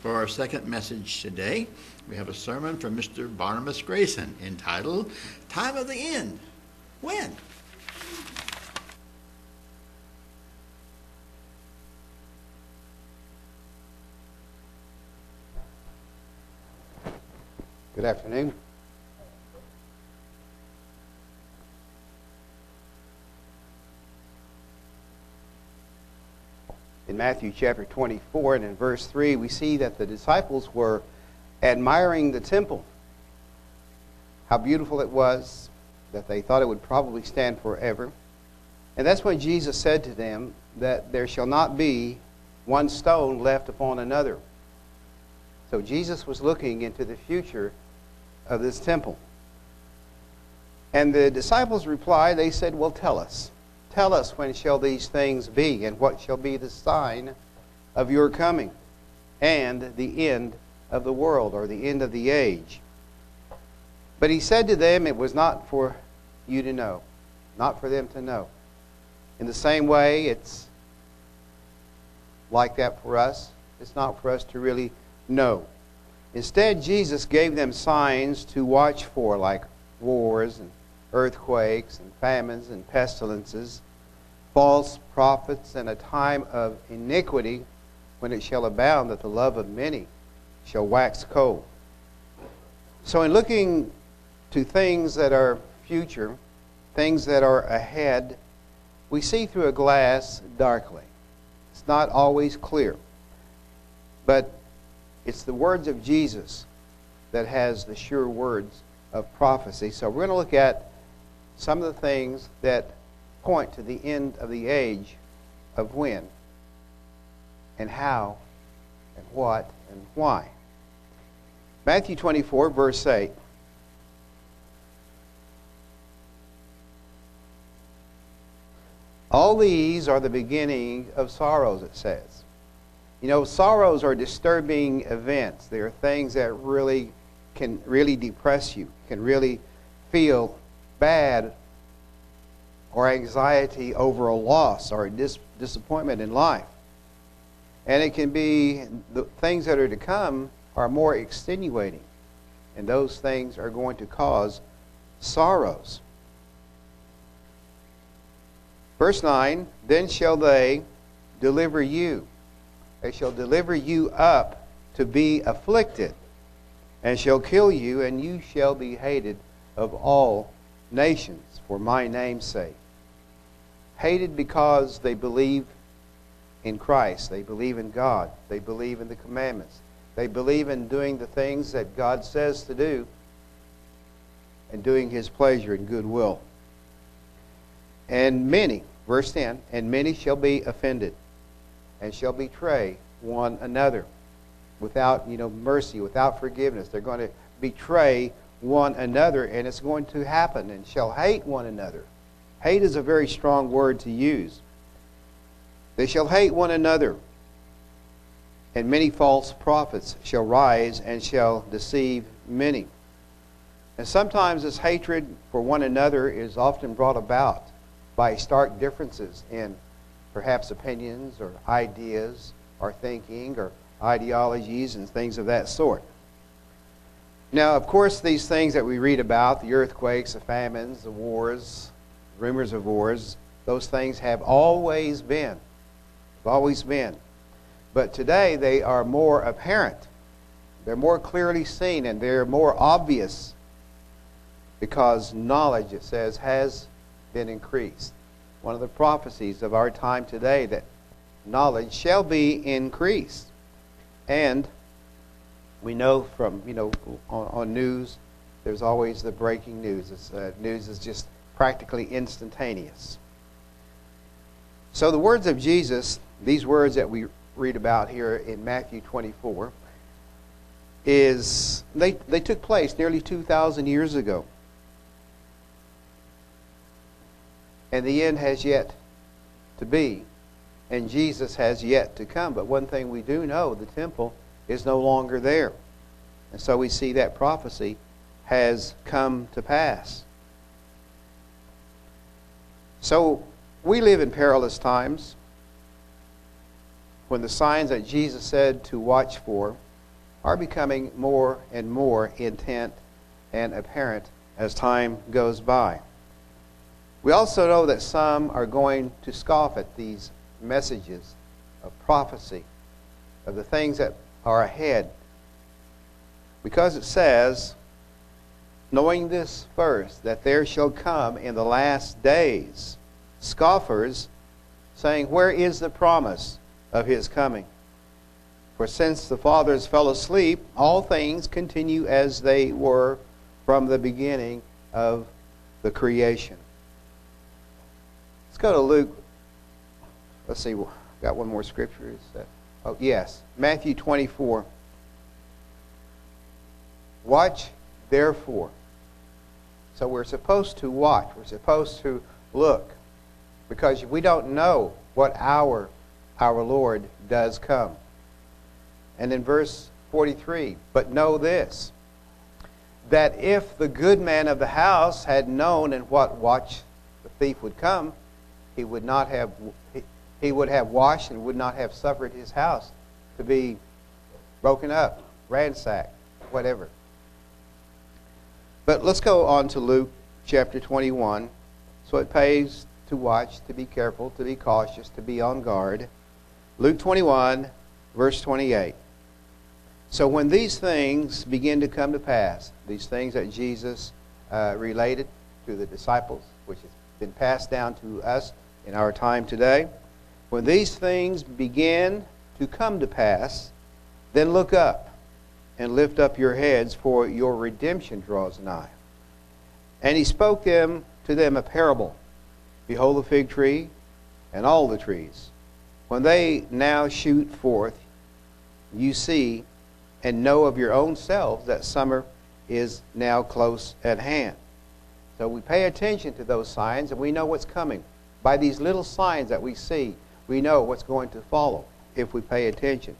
For our second message today, we have a sermon from Mr. Barnabas Grayson entitled Time of the End. When? Good afternoon. Matthew chapter 24 and in verse 3, we see that the disciples were admiring the temple. How beautiful it was, that they thought it would probably stand forever. And that's when Jesus said to them that there shall not be one stone left upon another. So Jesus was looking into the future of this temple. And the disciples replied, they said, Well, tell us. Tell us when shall these things be, and what shall be the sign of your coming, and the end of the world, or the end of the age. But he said to them, It was not for you to know, not for them to know. In the same way, it's like that for us. It's not for us to really know. Instead, Jesus gave them signs to watch for, like wars and earthquakes and famines and pestilences, false prophets, and a time of iniquity when it shall abound, that the love of many shall wax cold. So, in looking to things that are future, things that are ahead, we see through a glass darkly. It's not always clear. But it's the words of Jesus that has the sure words of prophecy. So we're going to look at some of the things that point to the end of the age of when and how and what and why. Matthew 24, verse 8. All these are the beginning of sorrows, it says. You know, sorrows are disturbing events. They are things that really can really depress you, can really feel bad or anxiety over a loss or a dis- disappointment in life. And it can be the things that are to come are more extenuating. And those things are going to cause sorrows. Verse 9 Then shall they deliver you. They shall deliver you up to be afflicted, and shall kill you, and you shall be hated of all nations for my name's sake. Hated because they believe in Christ, they believe in God, they believe in the commandments, they believe in doing the things that God says to do, and doing His pleasure and goodwill. And many, verse 10, and many shall be offended and shall betray one another without you know mercy without forgiveness they're going to betray one another and it's going to happen and shall hate one another. Hate is a very strong word to use. They shall hate one another and many false prophets shall rise and shall deceive many. And sometimes this hatred for one another is often brought about by stark differences in perhaps opinions or ideas or thinking or ideologies and things of that sort. Now, of course, these things that we read about the earthquakes, the famines, the wars, rumors of wars those things have always been. Have always been. But today they are more apparent. They're more clearly seen and they're more obvious because knowledge, it says, has been increased one of the prophecies of our time today that knowledge shall be increased. And we know from, you know, on, on news, there's always the breaking news. Uh, news is just practically instantaneous. So the words of Jesus, these words that we read about here in Matthew 24, is they, they took place nearly 2,000 years ago. and the end has yet to be, and Jesus has yet to come. But one thing we do know the temple is no longer there. And so we see that prophecy has come to pass. So we live in perilous times when the signs that Jesus said to watch for are becoming more and more intent and apparent as time goes by. We also know that some are going to scoff at these messages of prophecy, of the things that are ahead. Because it says, knowing this first, that there shall come in the last days scoffers, saying, Where is the promise of his coming? For since the fathers fell asleep, all things continue as they were from the beginning of the creation. Let's go to Luke. Let's see, got one more scripture. Is that, oh, yes. Matthew 24. Watch, therefore. So we're supposed to watch. We're supposed to look. Because we don't know what hour our Lord does come. And in verse 43, but know this that if the good man of the house had known in what watch the thief would come, he would not have he would have washed and would not have suffered his house to be broken up, ransacked, whatever. But let's go on to Luke chapter 21. So it pays to watch, to be careful, to be cautious, to be on guard. Luke 21, verse 28. So when these things begin to come to pass, these things that Jesus uh, related to the disciples, which has been passed down to us in our time today, when these things begin to come to pass, then look up and lift up your heads, for your redemption draws nigh. And he spoke them to them a parable. Behold the fig tree and all the trees. When they now shoot forth, you see and know of your own selves that summer is now close at hand. So we pay attention to those signs and we know what's coming. By these little signs that we see, we know what's going to follow if we pay attention.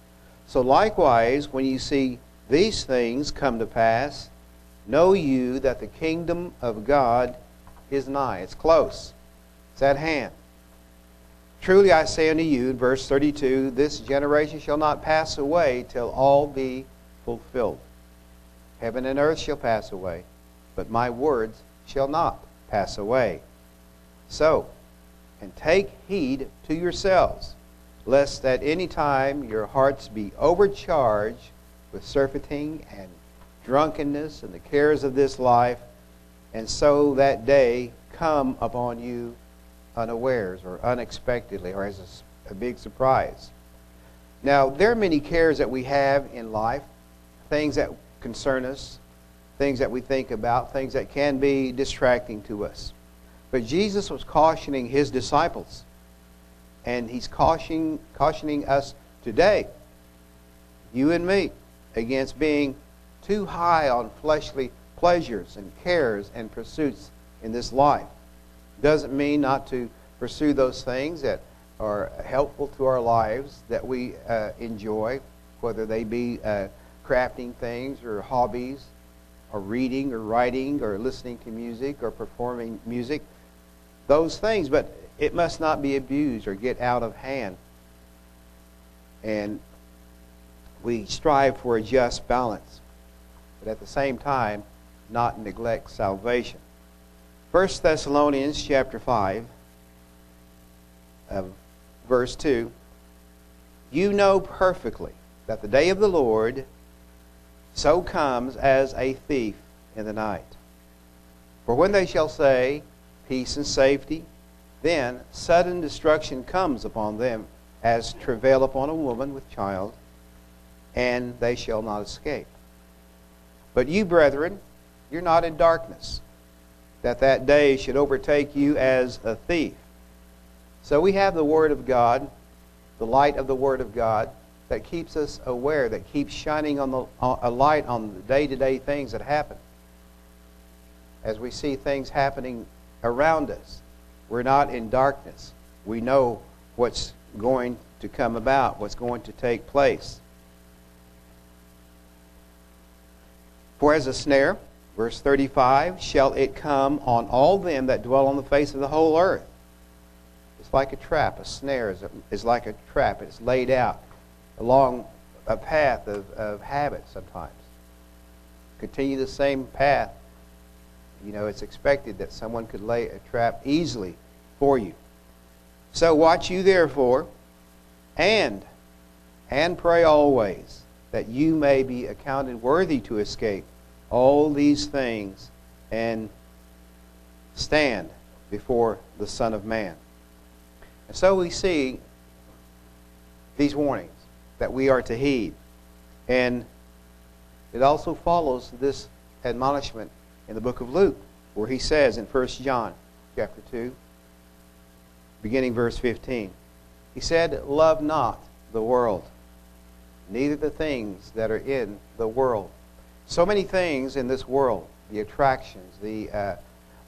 So likewise, when you see these things come to pass, know you that the kingdom of God is nigh. It's close. It's at hand. Truly I say unto you, verse 32, this generation shall not pass away till all be fulfilled. Heaven and earth shall pass away, but my words shall not pass away. So, and take heed to yourselves, lest at any time your hearts be overcharged with surfeiting and drunkenness and the cares of this life, and so that day come upon you unawares or unexpectedly or as a, a big surprise. Now, there are many cares that we have in life, things that concern us, things that we think about, things that can be distracting to us. But Jesus was cautioning his disciples, and he's cautioning, cautioning us today, you and me, against being too high on fleshly pleasures and cares and pursuits in this life. Doesn't mean not to pursue those things that are helpful to our lives that we uh, enjoy, whether they be uh, crafting things or hobbies, or reading or writing or listening to music or performing music. Those things, but it must not be abused or get out of hand. And we strive for a just balance, but at the same time, not neglect salvation. 1 Thessalonians chapter 5, uh, verse 2 You know perfectly that the day of the Lord so comes as a thief in the night. For when they shall say, Peace and safety, then sudden destruction comes upon them as travail upon a woman with child, and they shall not escape. But you, brethren, you're not in darkness, that that day should overtake you as a thief. So we have the Word of God, the light of the Word of God, that keeps us aware, that keeps shining on the, a light on the day to day things that happen. As we see things happening around us, we're not in darkness. We know what's going to come about, what's going to take place. For as a snare, verse 35, shall it come on all them that dwell on the face of the whole earth. It's like a trap. A snare is, a, is like a trap. It's laid out along a path of, of habit sometimes. Continue the same path. You know, it's expected that someone could lay a trap easily for you. So watch you therefore, and and pray always that you may be accounted worthy to escape all these things and stand before the Son of Man. And so we see these warnings that we are to heed. And it also follows this admonishment in the book of Luke, where he says in 1 John chapter 2, beginning verse 15, he said, Love not the world, neither the things that are in the world. So many things in this world, the attractions, the, uh,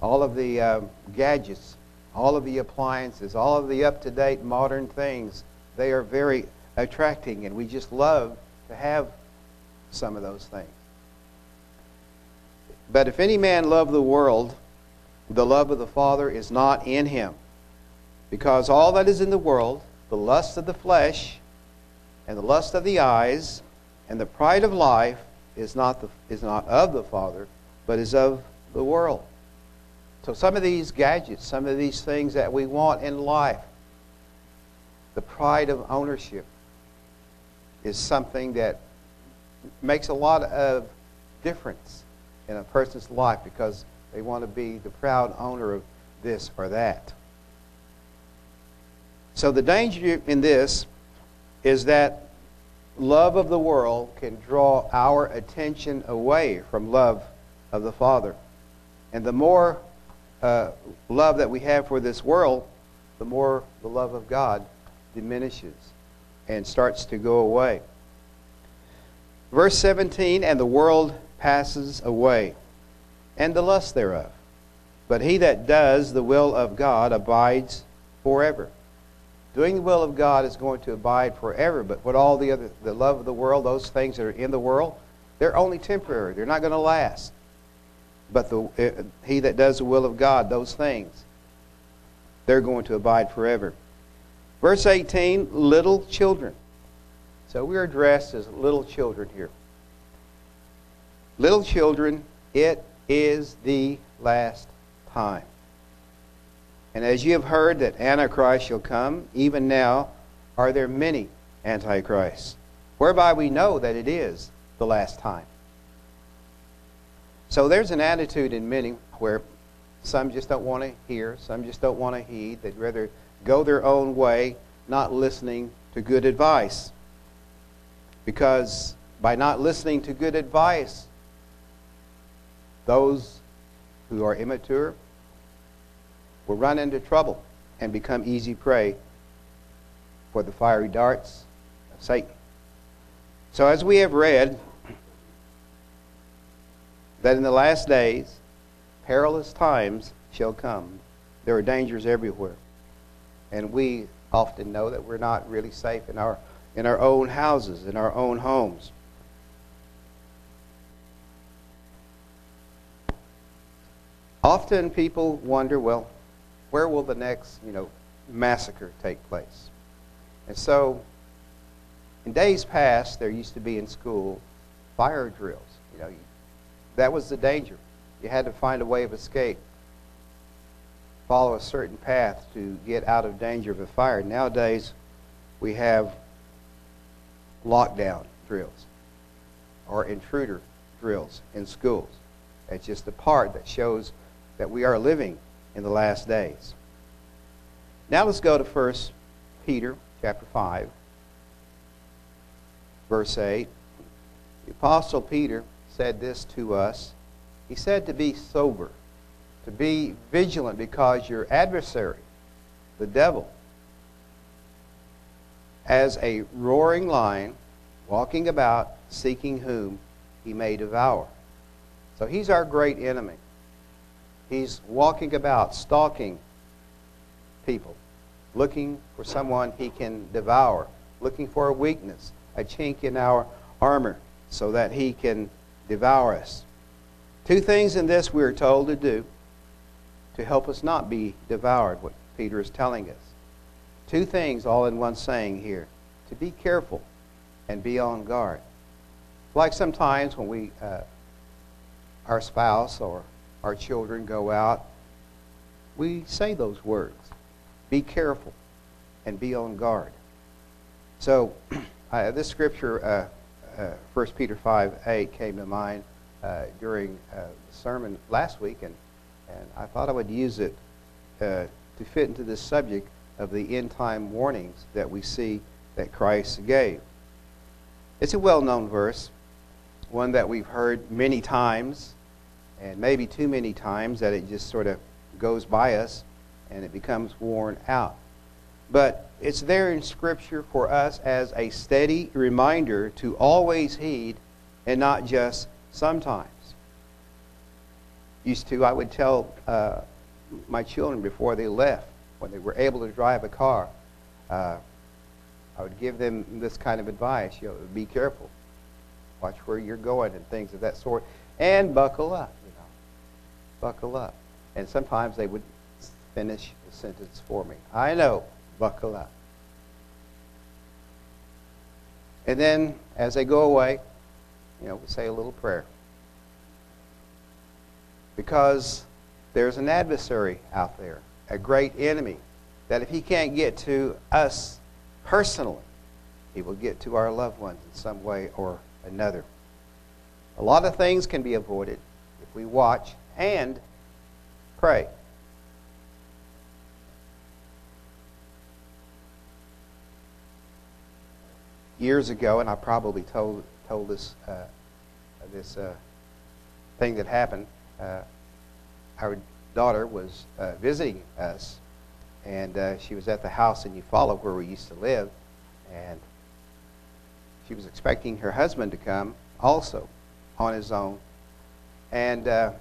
all of the uh, gadgets, all of the appliances, all of the up to date modern things, they are very attracting, and we just love to have some of those things. But if any man love the world, the love of the Father is not in him. Because all that is in the world, the lust of the flesh, and the lust of the eyes, and the pride of life, is not, the, is not of the Father, but is of the world. So some of these gadgets, some of these things that we want in life, the pride of ownership is something that makes a lot of difference in a person's life because they want to be the proud owner of this or that. So the danger in this is that love of the world can draw our attention away from love of the Father. And the more uh, love that we have for this world, the more the love of God diminishes and starts to go away. Verse 17 And the world passes away, and the lust thereof. But he that does the will of God abides forever. Doing the will of God is going to abide forever, but what all the other, the love of the world, those things that are in the world, they're only temporary. They're not going to last. But the, uh, he that does the will of God, those things, they're going to abide forever. Verse 18 little children. So we are addressed as little children here. Little children, it is the last time. And as you have heard that Antichrist shall come, even now are there many Antichrists, whereby we know that it is the last time. So there's an attitude in many where some just don't want to hear, some just don't want to heed. They'd rather go their own way, not listening to good advice. Because by not listening to good advice, those who are immature will run into trouble and become easy prey for the fiery darts of Satan. So, as we have read, that in the last days perilous times shall come. There are dangers everywhere. And we often know that we're not really safe in our, in our own houses, in our own homes. Often people wonder, well, where will the next, you know, massacre take place? And so, in days past, there used to be in school fire drills. You know, that was the danger. You had to find a way of escape, follow a certain path to get out of danger of a fire. Nowadays, we have lockdown drills or intruder drills in schools. It's just a part that shows that we are living in the last days. Now let's go to 1 Peter chapter 5, verse 8. The Apostle Peter said this to us. He said to be sober, to be vigilant because your adversary, the devil, as a roaring lion, walking about, seeking whom he may devour. So he's our great enemy. He's walking about, stalking people, looking for someone he can devour, looking for a weakness, a chink in our armor, so that he can devour us. Two things in this we are told to do to help us not be devoured, what Peter is telling us. Two things all in one saying here. To be careful and be on guard. Like sometimes when we, uh, our spouse or our children go out, we say those words be careful and be on guard. So, uh, this scripture, uh, uh, 1 Peter 5 8, came to mind uh, during uh, the sermon last week, and, and I thought I would use it uh, to fit into this subject of the end time warnings that we see that Christ gave. It's a well known verse, one that we've heard many times, and maybe too many times that it just sort of goes by us and it becomes worn out. But it's there in Scripture for us as a steady reminder to always heed and not just sometimes. Used to, I would tell uh, my children before they left, when they were able to drive a car, uh, I would give them this kind of advice. You know, be careful. Watch where you're going and things of that sort. And buckle up. Buckle up. And sometimes they would finish the sentence for me. I know, buckle up. And then as they go away, you know, we say a little prayer. Because there's an adversary out there, a great enemy, that if he can't get to us personally, he will get to our loved ones in some way or another. A lot of things can be avoided if we watch and pray. Years ago, and I probably told told this uh, this uh, thing that happened. Uh, our daughter was uh, visiting us, and uh, she was at the house in Eufaula where we used to live, and she was expecting her husband to come also on his own, and uh,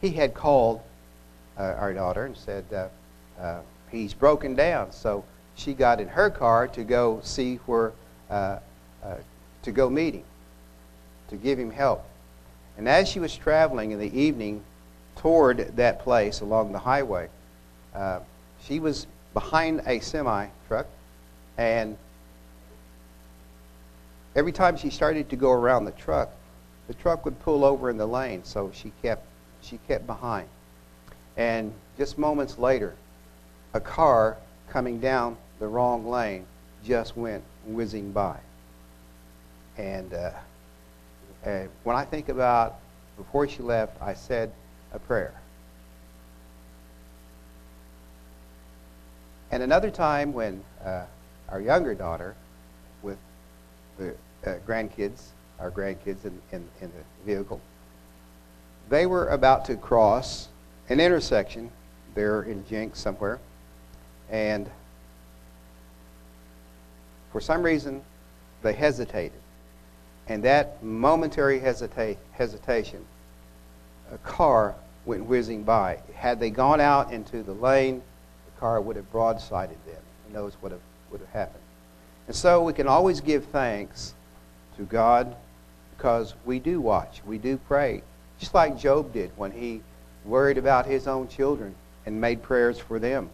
he had called uh, our daughter and said uh, uh, he's broken down. So she got in her car to go see where uh, to go meet him, to give him help. And as she was traveling in the evening toward that place along the highway, she was behind a semi truck, and every time she started to go around the truck, the truck would pull over in the lane, so she kept she kept behind. And just moments later, a car coming down the wrong lane just went whizzing by. And, uh, and when I think about before she left, I said a prayer. And another time when uh, our younger daughter, with the uh, grandkids, our grandkids in, in, in the vehicle, they were about to cross an intersection there in Jenks somewhere, and for some reason they hesitated. And that momentary hesita- hesitation, a car went whizzing by. Had they gone out into the lane, the car would have broadsided them. Who knows what would have happened? And so we can always give thanks to God because we do watch, we do pray, just like Job did when he worried about his own children and made prayers for them.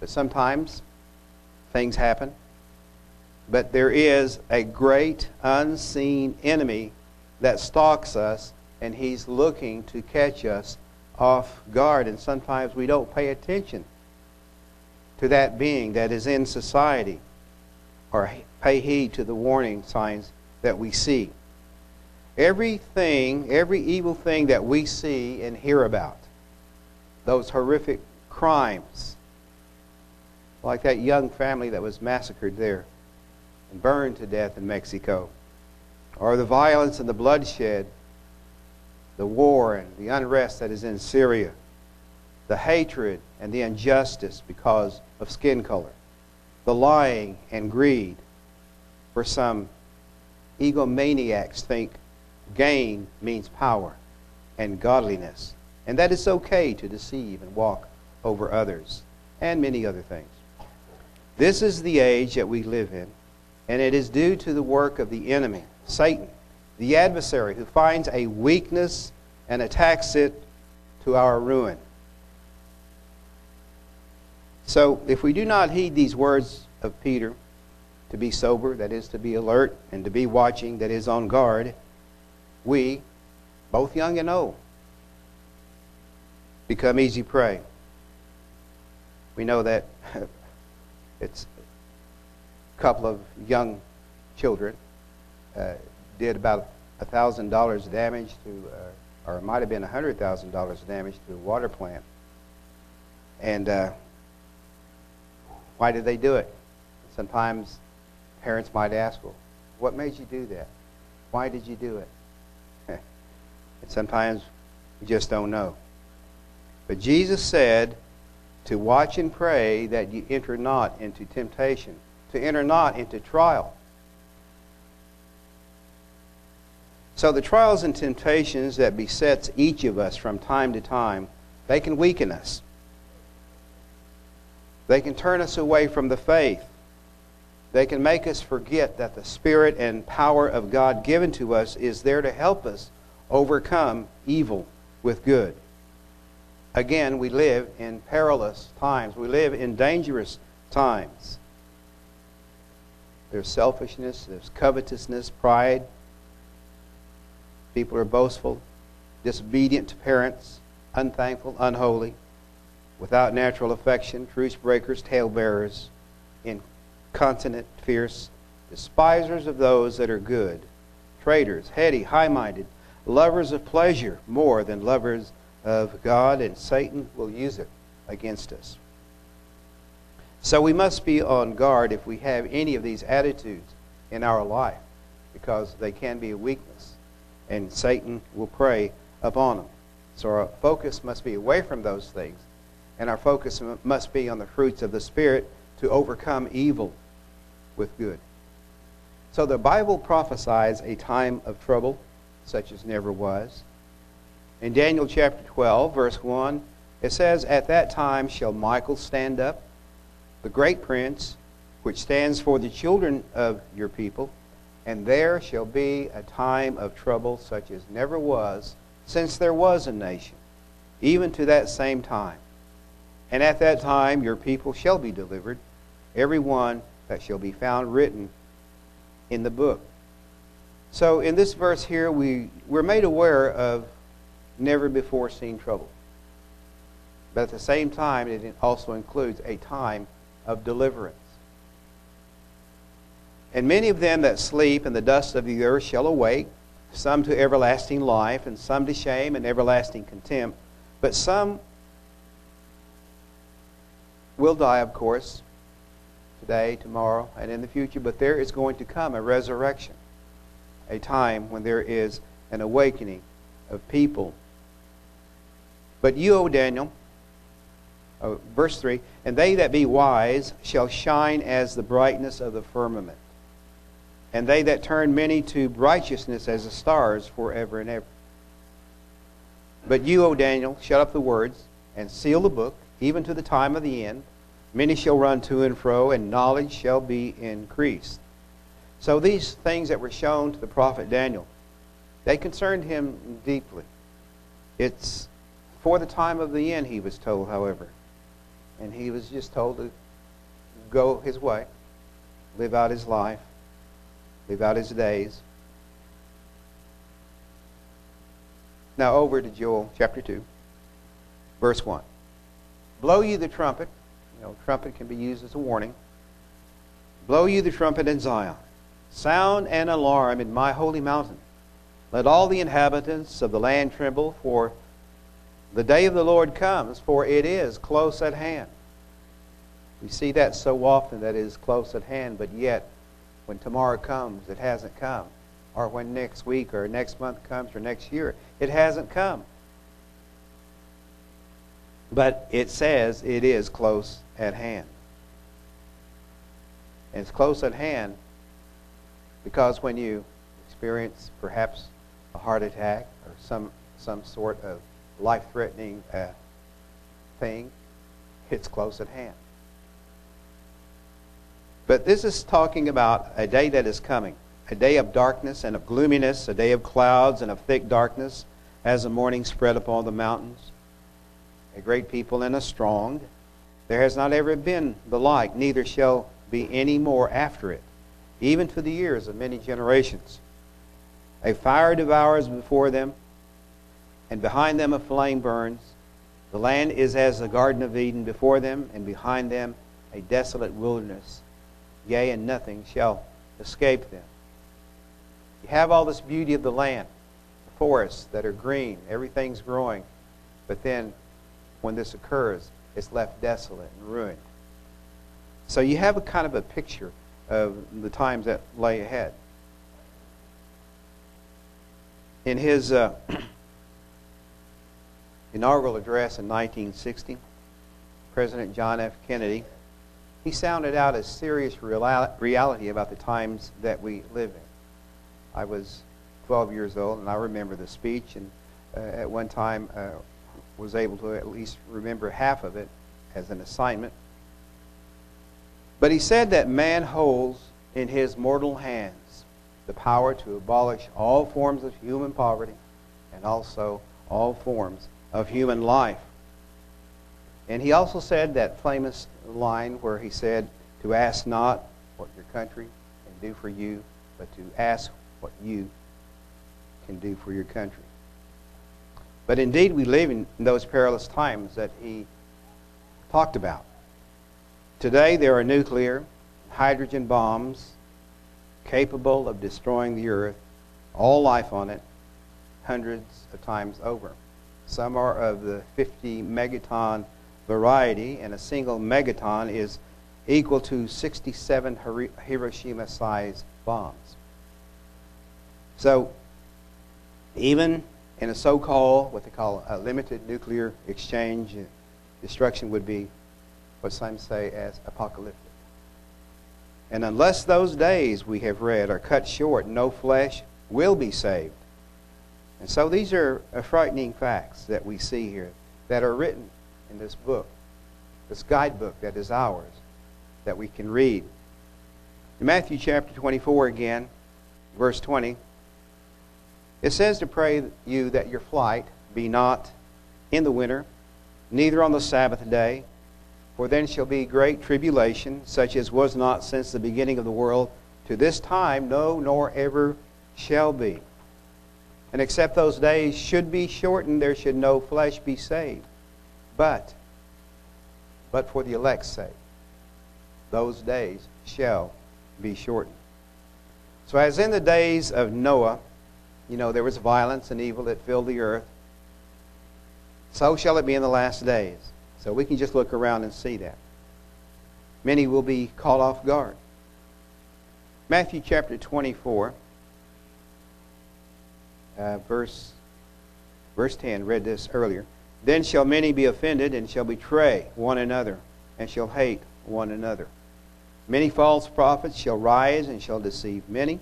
But sometimes things happen. But there is a great unseen enemy that stalks us, and he's looking to catch us off guard. And sometimes we don't pay attention to that being that is in society or pay heed to the warning signs that we see. Everything, every evil thing that we see and hear about, those horrific crimes, like that young family that was massacred there and burned to death in Mexico, or the violence and the bloodshed, the war and the unrest that is in Syria, the hatred and the injustice because of skin color, the lying and greed. For some egomaniacs think gain means power and godliness, and that it's okay to deceive and walk over others, and many other things. This is the age that we live in, and it is due to the work of the enemy, Satan, the adversary, who finds a weakness and attacks it to our ruin. So, if we do not heed these words of Peter, to be sober, that is to be alert, and to be watching, that is on guard, we, both young and old, become easy prey. We know that it's a couple of young children uh, did about thousand dollars damage to, uh, or it might have been hundred thousand dollars damage to a water plant. And uh, why did they do it? Sometimes parents might ask, well, what made you do that? Why did you do it? And sometimes we just don't know. But Jesus said to watch and pray that you enter not into temptation, to enter not into trial. So the trials and temptations that besets each of us from time to time, they can weaken us. They can turn us away from the faith. They can make us forget that the Spirit and power of God given to us is there to help us overcome evil with good. Again, we live in perilous times. We live in dangerous times. There's selfishness, there's covetousness, pride. People are boastful, disobedient to parents, unthankful, unholy, without natural affection, truce breakers, talebearers, incontinent, fierce, despisers of those that are good, traitors, heady, high minded, lovers of pleasure more than lovers of God, and Satan will use it against us. So we must be on guard if we have any of these attitudes in our life, because they can be a weakness, and Satan will prey upon them. So our focus must be away from those things, and our focus must be on the fruits of the Spirit to overcome evil with good. So the Bible prophesies a time of trouble such as never was. In Daniel chapter 12, verse 1, it says, At that time shall Michael stand up, the great prince, which stands for the children of your people, and there shall be a time of trouble such as never was since there was a nation, even to that same time. And at that time your people shall be delivered, every one that shall be found written in the book. So in this verse here, we, we're made aware of never before seen trouble. But at the same time, it also includes a time of deliverance. And many of them that sleep in the dust of the earth shall awake, some to everlasting life, and some to shame and everlasting contempt. But some will die, of course, today, tomorrow, and in the future. But there is going to come a resurrection, a time when there is an awakening of people but you, O Daniel, oh, verse 3 And they that be wise shall shine as the brightness of the firmament, and they that turn many to righteousness as the stars forever and ever. But you, O Daniel, shut up the words and seal the book, even to the time of the end. Many shall run to and fro, and knowledge shall be increased. So these things that were shown to the prophet Daniel, they concerned him deeply. It's for the time of the end, he was told, however. And he was just told to go his way, live out his life, live out his days. Now over to Joel chapter 2, verse 1. Blow you the trumpet. You know, trumpet can be used as a warning. Blow you the trumpet in Zion. Sound an alarm in my holy mountain. Let all the inhabitants of the land tremble, for the day of the Lord comes, for it is close at hand. We see that so often that it is close at hand, but yet when tomorrow comes, it hasn't come. Or when next week or next month comes or next year, it hasn't come. But it says it is close at hand. And it's close at hand because when you experience perhaps a heart attack or some, some sort of life threatening uh, thing, it's close at hand. But this is talking about a day that is coming a day of darkness and of gloominess, a day of clouds and of thick darkness, as the morning spread upon the mountains. A great people and a strong. There has not ever been the like, neither shall be any more after it. Even to the years of many generations. A fire devours before them, and behind them a flame burns. The land is as the Garden of Eden before them, and behind them a desolate wilderness. Yea, and nothing shall escape them. You have all this beauty of the land, the forests that are green, everything's growing. But then, when this occurs, it's left desolate and ruined. So you have a kind of a picture of the times that lay ahead. In his uh, inaugural address in 1960, President John F. Kennedy, he sounded out a serious reality about the times that we live in. I was 12 years old, and I remember the speech, and uh, at one time uh, was able to at least remember half of it as an assignment. But he said that man holds in his mortal hands the power to abolish all forms of human poverty and also all forms of human life. And he also said that famous line where he said, To ask not what your country can do for you, but to ask what you can do for your country. But indeed, we live in those perilous times that he talked about. Today, there are nuclear, hydrogen bombs capable of destroying the earth, all life on it, hundreds of times over. Some are of the 50 megaton variety, and a single megaton is equal to 67 Hiroshima sized bombs. So, even in a so called, what they call a limited nuclear exchange, uh, destruction would be what some say as apocalyptic. And unless those days we have read are cut short, no flesh will be saved. And so these are frightening facts that we see here that are written in this book, this guidebook that is ours, that we can read. In Matthew chapter 24 again, verse 20, it says to pray you that your flight be not in the winter, neither on the Sabbath day, for then shall be great tribulation, such as was not since the beginning of the world to this time, no, nor ever shall be. And except those days should be shortened, there should no flesh be saved. But, but for the elect's sake, those days shall be shortened. So, as in the days of Noah, you know, there was violence and evil that filled the earth, so shall it be in the last days. So we can just look around and see that. Many will be caught off guard. Matthew chapter 24, uh, verse, verse 10, read this earlier. Then shall many be offended and shall betray one another and shall hate one another. Many false prophets shall rise and shall deceive many.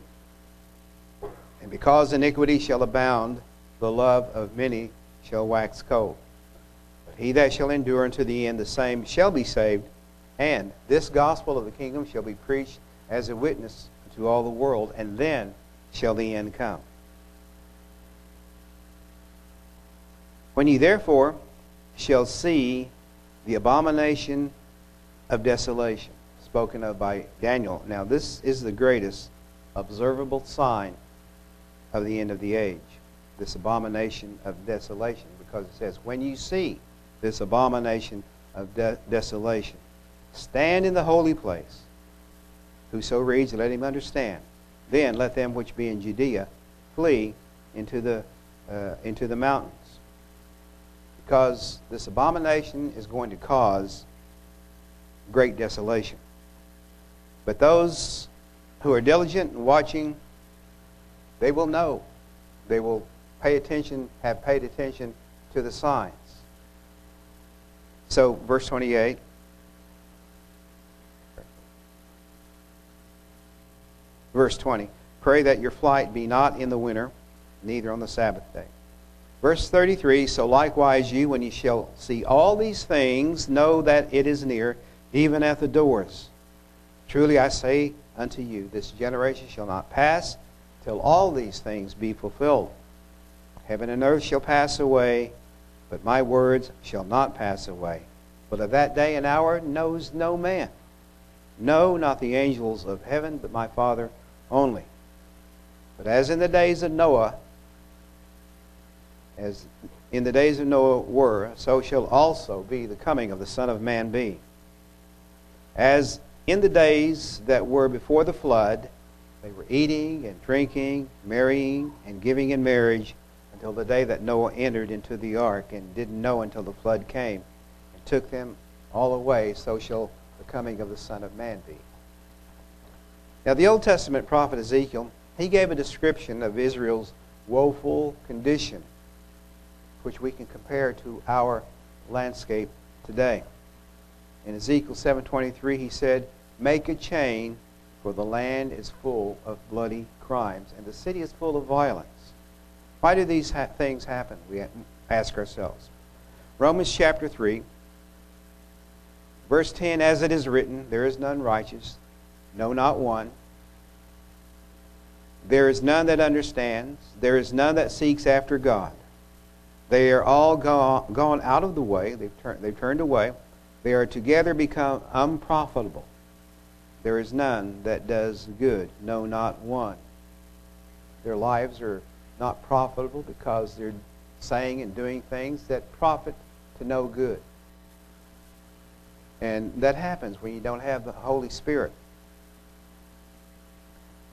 And because iniquity shall abound, the love of many shall wax cold. He that shall endure unto the end, the same shall be saved. And this gospel of the kingdom shall be preached as a witness to all the world, and then shall the end come. When ye therefore shall see the abomination of desolation, spoken of by Daniel. Now, this is the greatest observable sign of the end of the age, this abomination of desolation, because it says, When you see this abomination of de- desolation. Stand in the holy place. Whoso reads, let him understand. Then let them which be in Judea flee into the, uh, into the mountains. Because this abomination is going to cause great desolation. But those who are diligent and watching, they will know. They will pay attention, have paid attention to the signs. So, verse 28. Verse 20. Pray that your flight be not in the winter, neither on the Sabbath day. Verse 33 So likewise you, when you shall see all these things, know that it is near, even at the doors. Truly I say unto you, this generation shall not pass till all these things be fulfilled. Heaven and earth shall pass away, but my words shall not pass away. But of that day and hour knows no man, No, not the angels of heaven, but my Father only. But as in the days of Noah, as in the days of Noah were, so shall also be the coming of the Son of Man be. As in the days that were before the flood, they were eating and drinking, marrying and giving in marriage until the day that Noah entered into the ark and didn't know until the flood came and took them all away, so shall the coming of the Son of Man be. Now, the Old Testament prophet Ezekiel, he gave a description of Israel's woeful condition, which we can compare to our landscape today. In Ezekiel 7:23, he said, "Make a chain, for the land is full of bloody crimes, and the city is full of violence." Why do these ha- things happen? We ask ourselves. Romans chapter 3, verse 10 As it is written, there is none righteous, no, not one. There is none that understands, there is none that seeks after God. They are all gone, gone out of the way, they've, tur- they've turned away. They are together become unprofitable. There is none that does good, no, not one. Their lives are not profitable because they're saying and doing things that profit to no good. And that happens when you don't have the Holy Spirit.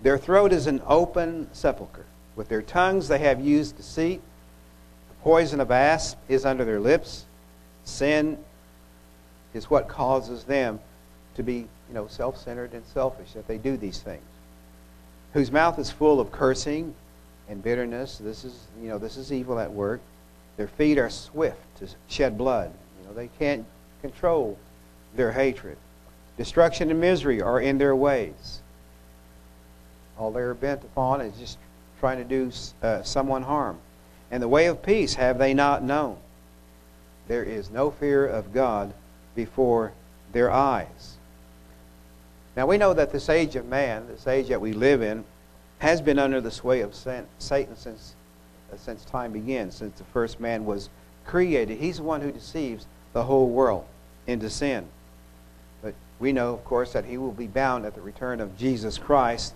Their throat is an open sepulchre. With their tongues they have used deceit. The poison of asp is under their lips. Sin is what causes them to be, you know, self-centered and selfish that they do these things. Whose mouth is full of cursing and bitterness. This is, you know, this is evil at work. Their feet are swift to shed blood. You know, they can't control their hatred. Destruction and misery are in their ways. All they are bent upon is just trying to do uh, someone harm. And the way of peace have they not known. There is no fear of God before their eyes. Now we know that this age of man, this age that we live in, has been under the sway of Satan since, uh, since time began, since the first man was created. He's the one who deceives the whole world into sin. But we know, of course, that he will be bound at the return of Jesus Christ.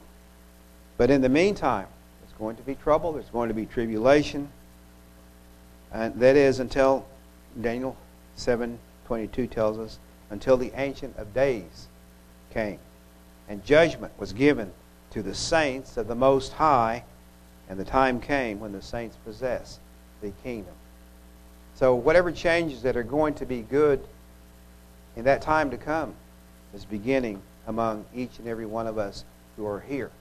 But in the meantime, there's going to be trouble, there's going to be tribulation. And that is until Daniel 7:22 tells us until the ancient of days came and judgment was given to the saints of the Most High, and the time came when the saints possessed the kingdom. So, whatever changes that are going to be good in that time to come is beginning among each and every one of us who are here,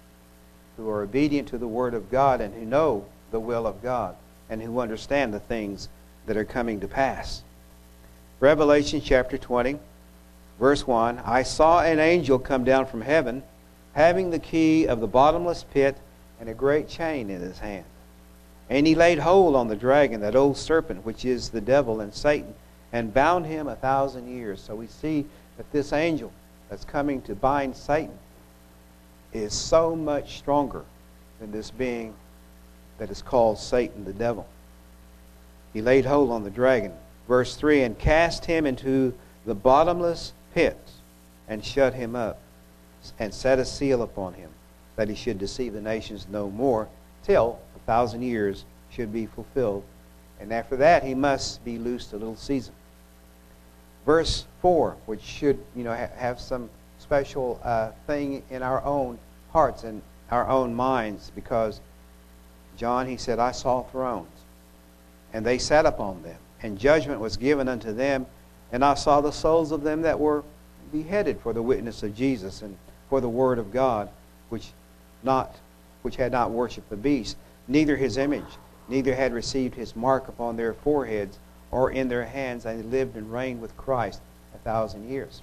who are obedient to the Word of God and who know the will of God and who understand the things that are coming to pass. Revelation chapter 20, verse 1 I saw an angel come down from heaven having the key of the bottomless pit and a great chain in his hand. And he laid hold on the dragon, that old serpent, which is the devil and Satan, and bound him a thousand years. So we see that this angel that's coming to bind Satan is so much stronger than this being that is called Satan the devil. He laid hold on the dragon. Verse 3 and cast him into the bottomless pit and shut him up and set a seal upon him, that he should deceive the nations no more, till a thousand years should be fulfilled. And after that, he must be loosed a little season. Verse 4, which should you know, ha- have some special uh, thing in our own hearts and our own minds, because John, he said, I saw thrones, and they sat upon them, and judgment was given unto them, and I saw the souls of them that were beheaded for the witness of Jesus and for the word of God, which not which had not worshipped the beast, neither his image, neither had received his mark upon their foreheads or in their hands, and they lived and reigned with Christ a thousand years.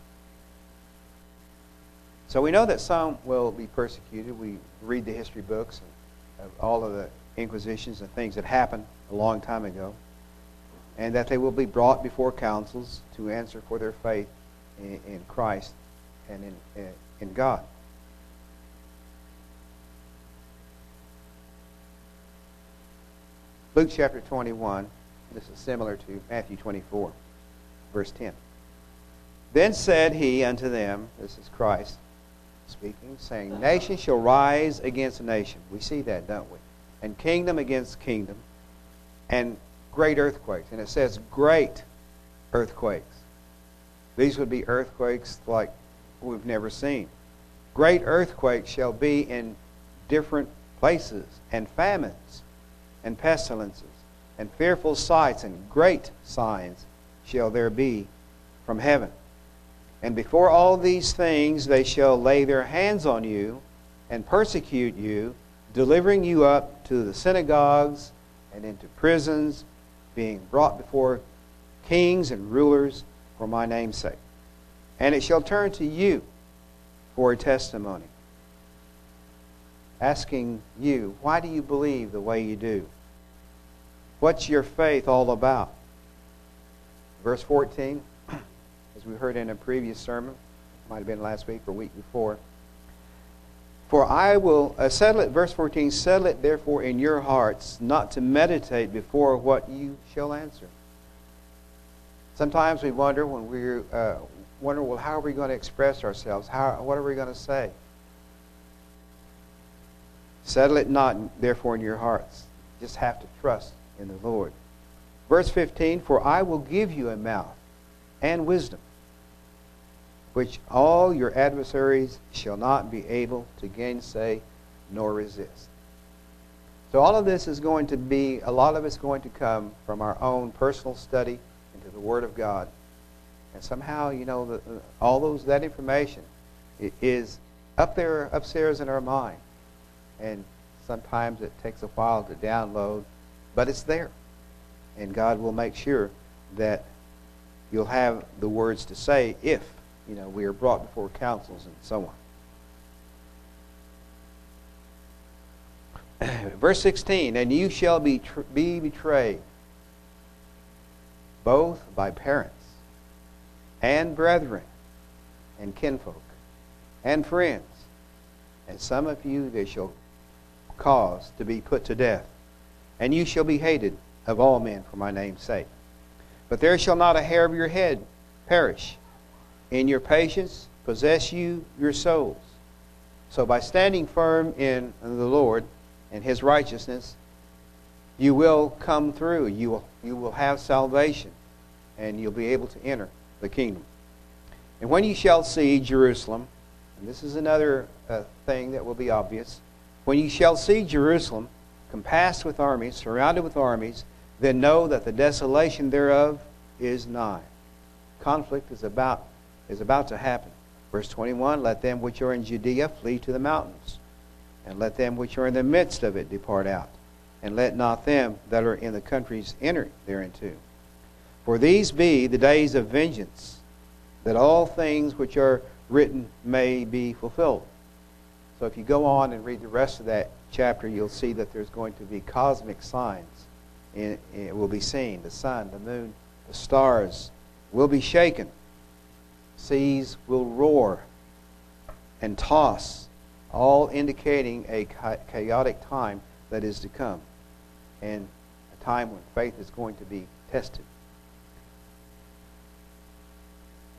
So we know that some will be persecuted. We read the history books of uh, all of the inquisitions and things that happened a long time ago, and that they will be brought before councils to answer for their faith in, in Christ and in God. Luke chapter 21, this is similar to Matthew 24, verse 10. Then said he unto them, This is Christ speaking, saying, Nation shall rise against nation. We see that, don't we? And kingdom against kingdom, and great earthquakes. And it says great earthquakes. These would be earthquakes like we've never seen. Great earthquakes shall be in different places, and famines, and pestilences, and fearful sights, and great signs shall there be from heaven. And before all these things they shall lay their hands on you and persecute you, delivering you up to the synagogues and into prisons, being brought before kings and rulers for my name's sake. And it shall turn to you for a testimony, asking you, why do you believe the way you do? What's your faith all about? Verse 14 as we heard in a previous sermon, might have been last week or week before. For I will uh, settle it, verse 14, settle it therefore in your hearts not to meditate before what you shall answer. Sometimes we wonder when we uh, wonder, well, how are we going to express ourselves? How, what are we going to say? Settle it not, therefore, in your hearts. Just have to trust in the Lord. Verse 15, For I will give you a mouth and wisdom which all your adversaries shall not be able to gainsay nor resist. So all of this is going to be, a lot of it's going to come from our own personal study into the Word of God. And somehow, you know, the, all those that information is up there, upstairs in our mind. And sometimes it takes a while to download, but it's there. And God will make sure that you'll have the words to say if you know, we are brought before councils and so on. Verse 16, and you shall be, be betrayed both by parents and brethren and kinfolk and friends. And some of you they shall cause to be put to death. And you shall be hated of all men for my name's sake. But there shall not a hair of your head perish in your patience possess you your souls. So by standing firm in the Lord and his righteousness, you will come through. You will, you will have salvation, and you'll be able to enter the kingdom. And when you shall see Jerusalem, and this is another uh, thing that will be obvious, when you shall see Jerusalem compassed with armies, surrounded with armies, then know that the desolation thereof is nigh. Conflict is about is about to happen. Verse 21 Let them which are in Judea flee to the mountains, and let them which are in the midst of it depart out, and let not them that are in the countries enter thereinto. For these be the days of vengeance, that all things which are written may be fulfilled. So if you go on and read the rest of that chapter, you'll see that there's going to be cosmic signs. It will be seen. The sun, the moon, the stars will be shaken seas will roar and toss, all indicating a chaotic time that is to come and a time when faith is going to be tested.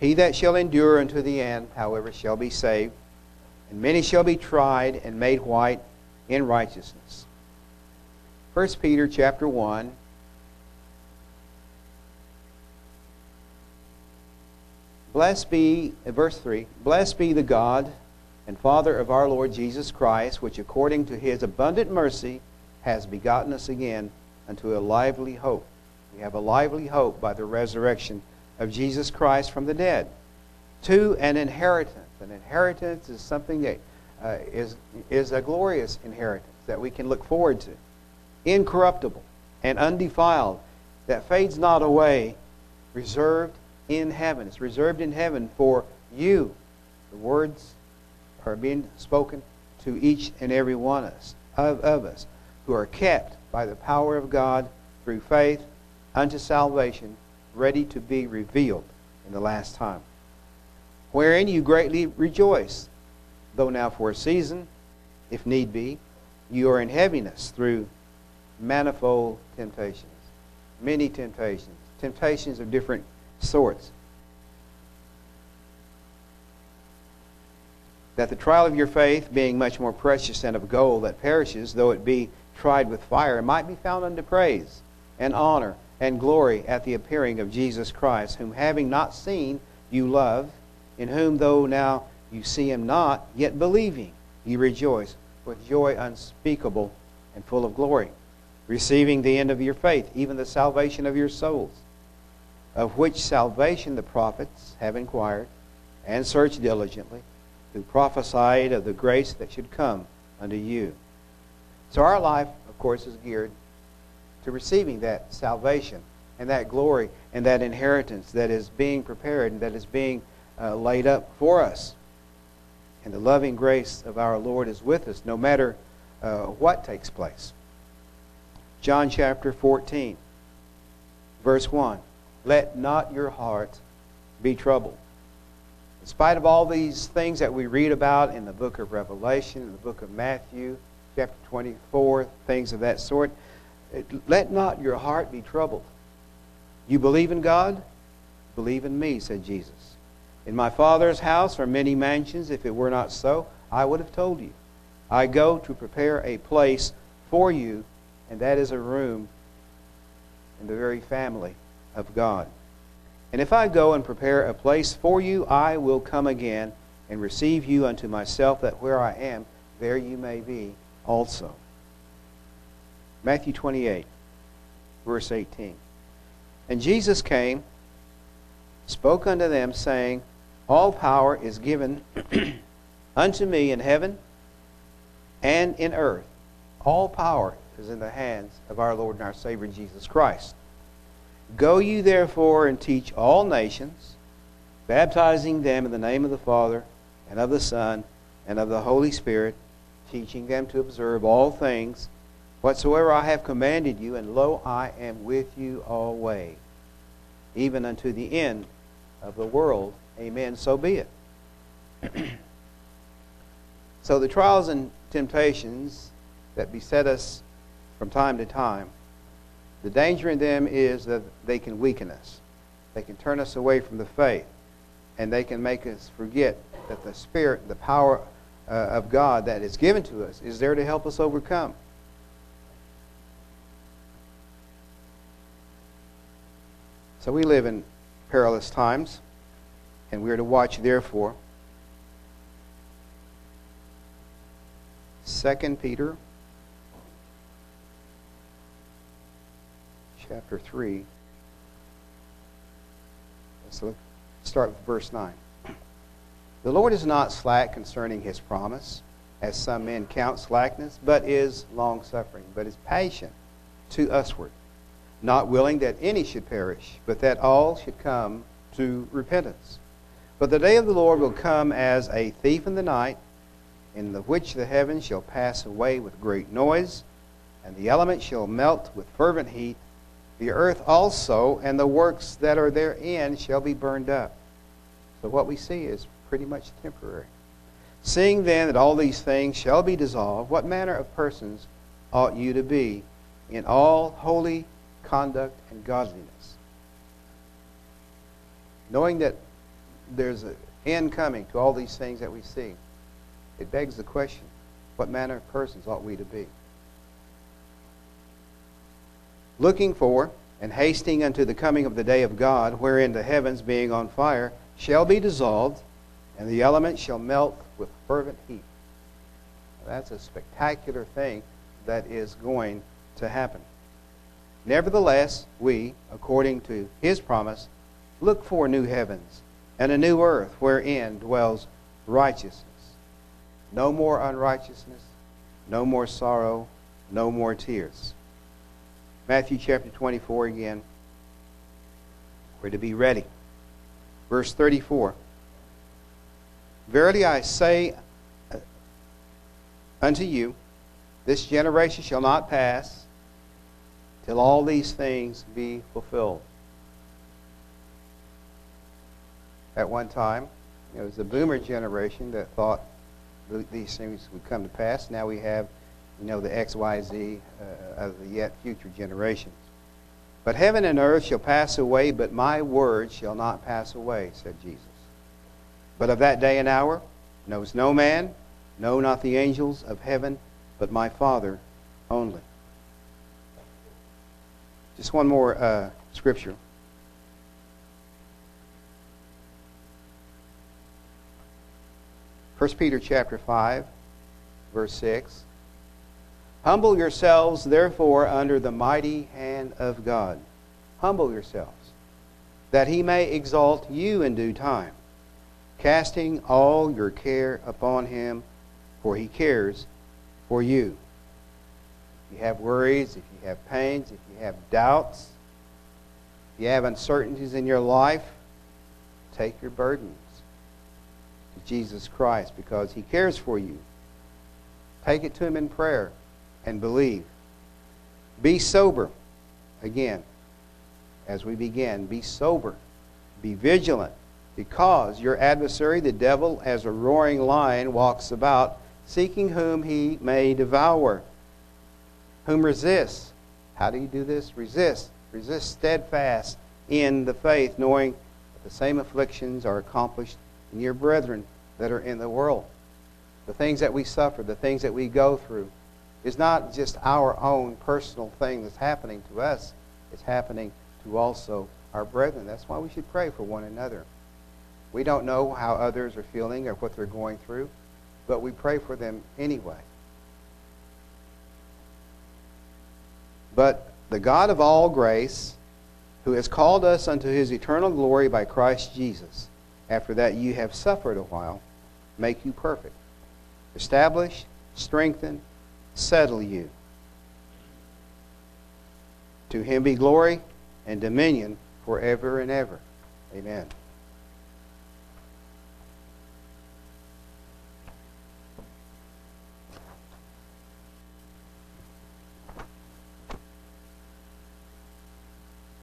He that shall endure unto the end, however, shall be saved, and many shall be tried and made white in righteousness. 1 Peter chapter 1 Blessed be, uh, verse 3, Blessed be the God and Father of our Lord Jesus Christ, which according to his abundant mercy has begotten us again unto a lively hope. We have a lively hope by the resurrection of Jesus Christ from the dead. To an inheritance. An inheritance is something that uh, is is a glorious inheritance that we can look forward to. Incorruptible and undefiled, that fades not away, reserved in heaven. It's reserved in heaven for you. The words are being spoken to each and every one of us, of, of us who are kept by the power of God through faith unto salvation, ready to be revealed in the last time. Wherein you greatly rejoice, though now for a season, if need be, you are in heaviness through manifold temptations, many temptations, temptations of different sorts. that the trial of your faith, being much more precious than of gold that perishes, though it be tried with fire, might be found unto praise and honor and glory at the appearing of Jesus Christ, whom having not seen you love, in whom though now you see him not, yet believing you rejoice with joy unspeakable and full of glory, receiving the end of your faith, even the salvation of your souls, of which salvation the prophets have inquired and searched diligently, who prophesied of the grace that should come unto you. So our life, of course, is geared to receiving that salvation and that glory and that inheritance that is being prepared and that is being uh, laid up for us. And the loving grace of our Lord is with us no matter uh, what takes place. John chapter 14, verse 1. Let not your heart be troubled. In spite of all these things that we read about in the book of Revelation, in the book of Matthew, chapter 24, things of that sort, let not your heart be troubled. You believe in God? Believe in me, said Jesus. In my Father's house are many mansions. If it were not so, I would have told you. I go to prepare a place for you, and that is a room in the very family of God. And if I go and prepare a place for you, I will come again and receive you unto myself, that where I am, there you may be also. Matthew 28, verse 18. And Jesus came, spoke unto them, saying, All power is given unto me in heaven and in earth. All power is in the hands of our Lord and our Savior Jesus Christ. Go you therefore and teach all nations, baptizing them in the name of the Father and of the Son and of the Holy Spirit, teaching them to observe all things whatsoever I have commanded you, and lo, I am with you always, even unto the end of the world. Amen. So be it. so the trials and temptations that beset us from time to time, the danger in them is that they can weaken us. They can turn us away from the faith. And they can make us forget that the Spirit, the power uh, of God that is given to us, is there to help us overcome. So we live in perilous times, and we are to watch, therefore. 2 Peter chapter 3. Let's look, start with verse 9. The Lord is not slack concerning his promise, as some men count slackness, but is long suffering, but is patient to usward not willing that any should perish, but that all should come to repentance. But the day of the Lord will come as a thief in the night, in the which the heavens shall pass away with great noise, and the elements shall melt with fervent heat. The earth also and the works that are therein shall be burned up. So what we see is pretty much temporary. Seeing then that all these things shall be dissolved, what manner of persons ought you to be in all holy conduct, and godliness. Knowing that there's an end coming to all these things that we see, it begs the question what manner of persons ought we to be? Looking for and hasting unto the coming of the day of God, wherein the heavens, being on fire, shall be dissolved, and the elements shall melt with fervent heat. That's a spectacular thing that is going to happen. Nevertheless, we, according to his promise, look for new heavens and a new earth wherein dwells righteousness. No more unrighteousness, no more sorrow, no more tears. Matthew chapter 24 again. We're to be ready. Verse 34. Verily I say uh, unto you, this generation shall not pass till all these things be fulfilled. At one time, it was the boomer generation that thought these things would come to pass. Now we have, you know, the XYZ uh, of the yet future generations. But heaven and earth shall pass away, but my word shall not pass away, said Jesus. But of that day and hour knows no man, no, not the angels of heaven, but my Father only. Just one more uh, scripture. First Peter chapter 5, verse 6. Humble yourselves, therefore, under the mighty hand of God. Humble yourselves, that he may exalt you in due time, casting all your care upon him, for he cares for you. If you have worries, if you have pains, if you have doubts, if you have uncertainties in your life, take your burdens to Jesus Christ because he cares for you. Take it to him in prayer and believe. Be sober. Again, as we begin, be sober. Be vigilant because your adversary, the devil, as a roaring lion, walks about seeking whom he may devour. Whom resists. How do you do this? Resist. Resist steadfast in the faith, knowing that the same afflictions are accomplished in your brethren that are in the world. The things that we suffer, the things that we go through, is not just our own personal thing that's happening to us, it's happening to also our brethren. That's why we should pray for one another. We don't know how others are feeling or what they're going through, but we pray for them anyway. But the God of all grace, who has called us unto his eternal glory by Christ Jesus, after that you have suffered a while, make you perfect, establish, strengthen, settle you. To him be glory and dominion forever and ever. Amen.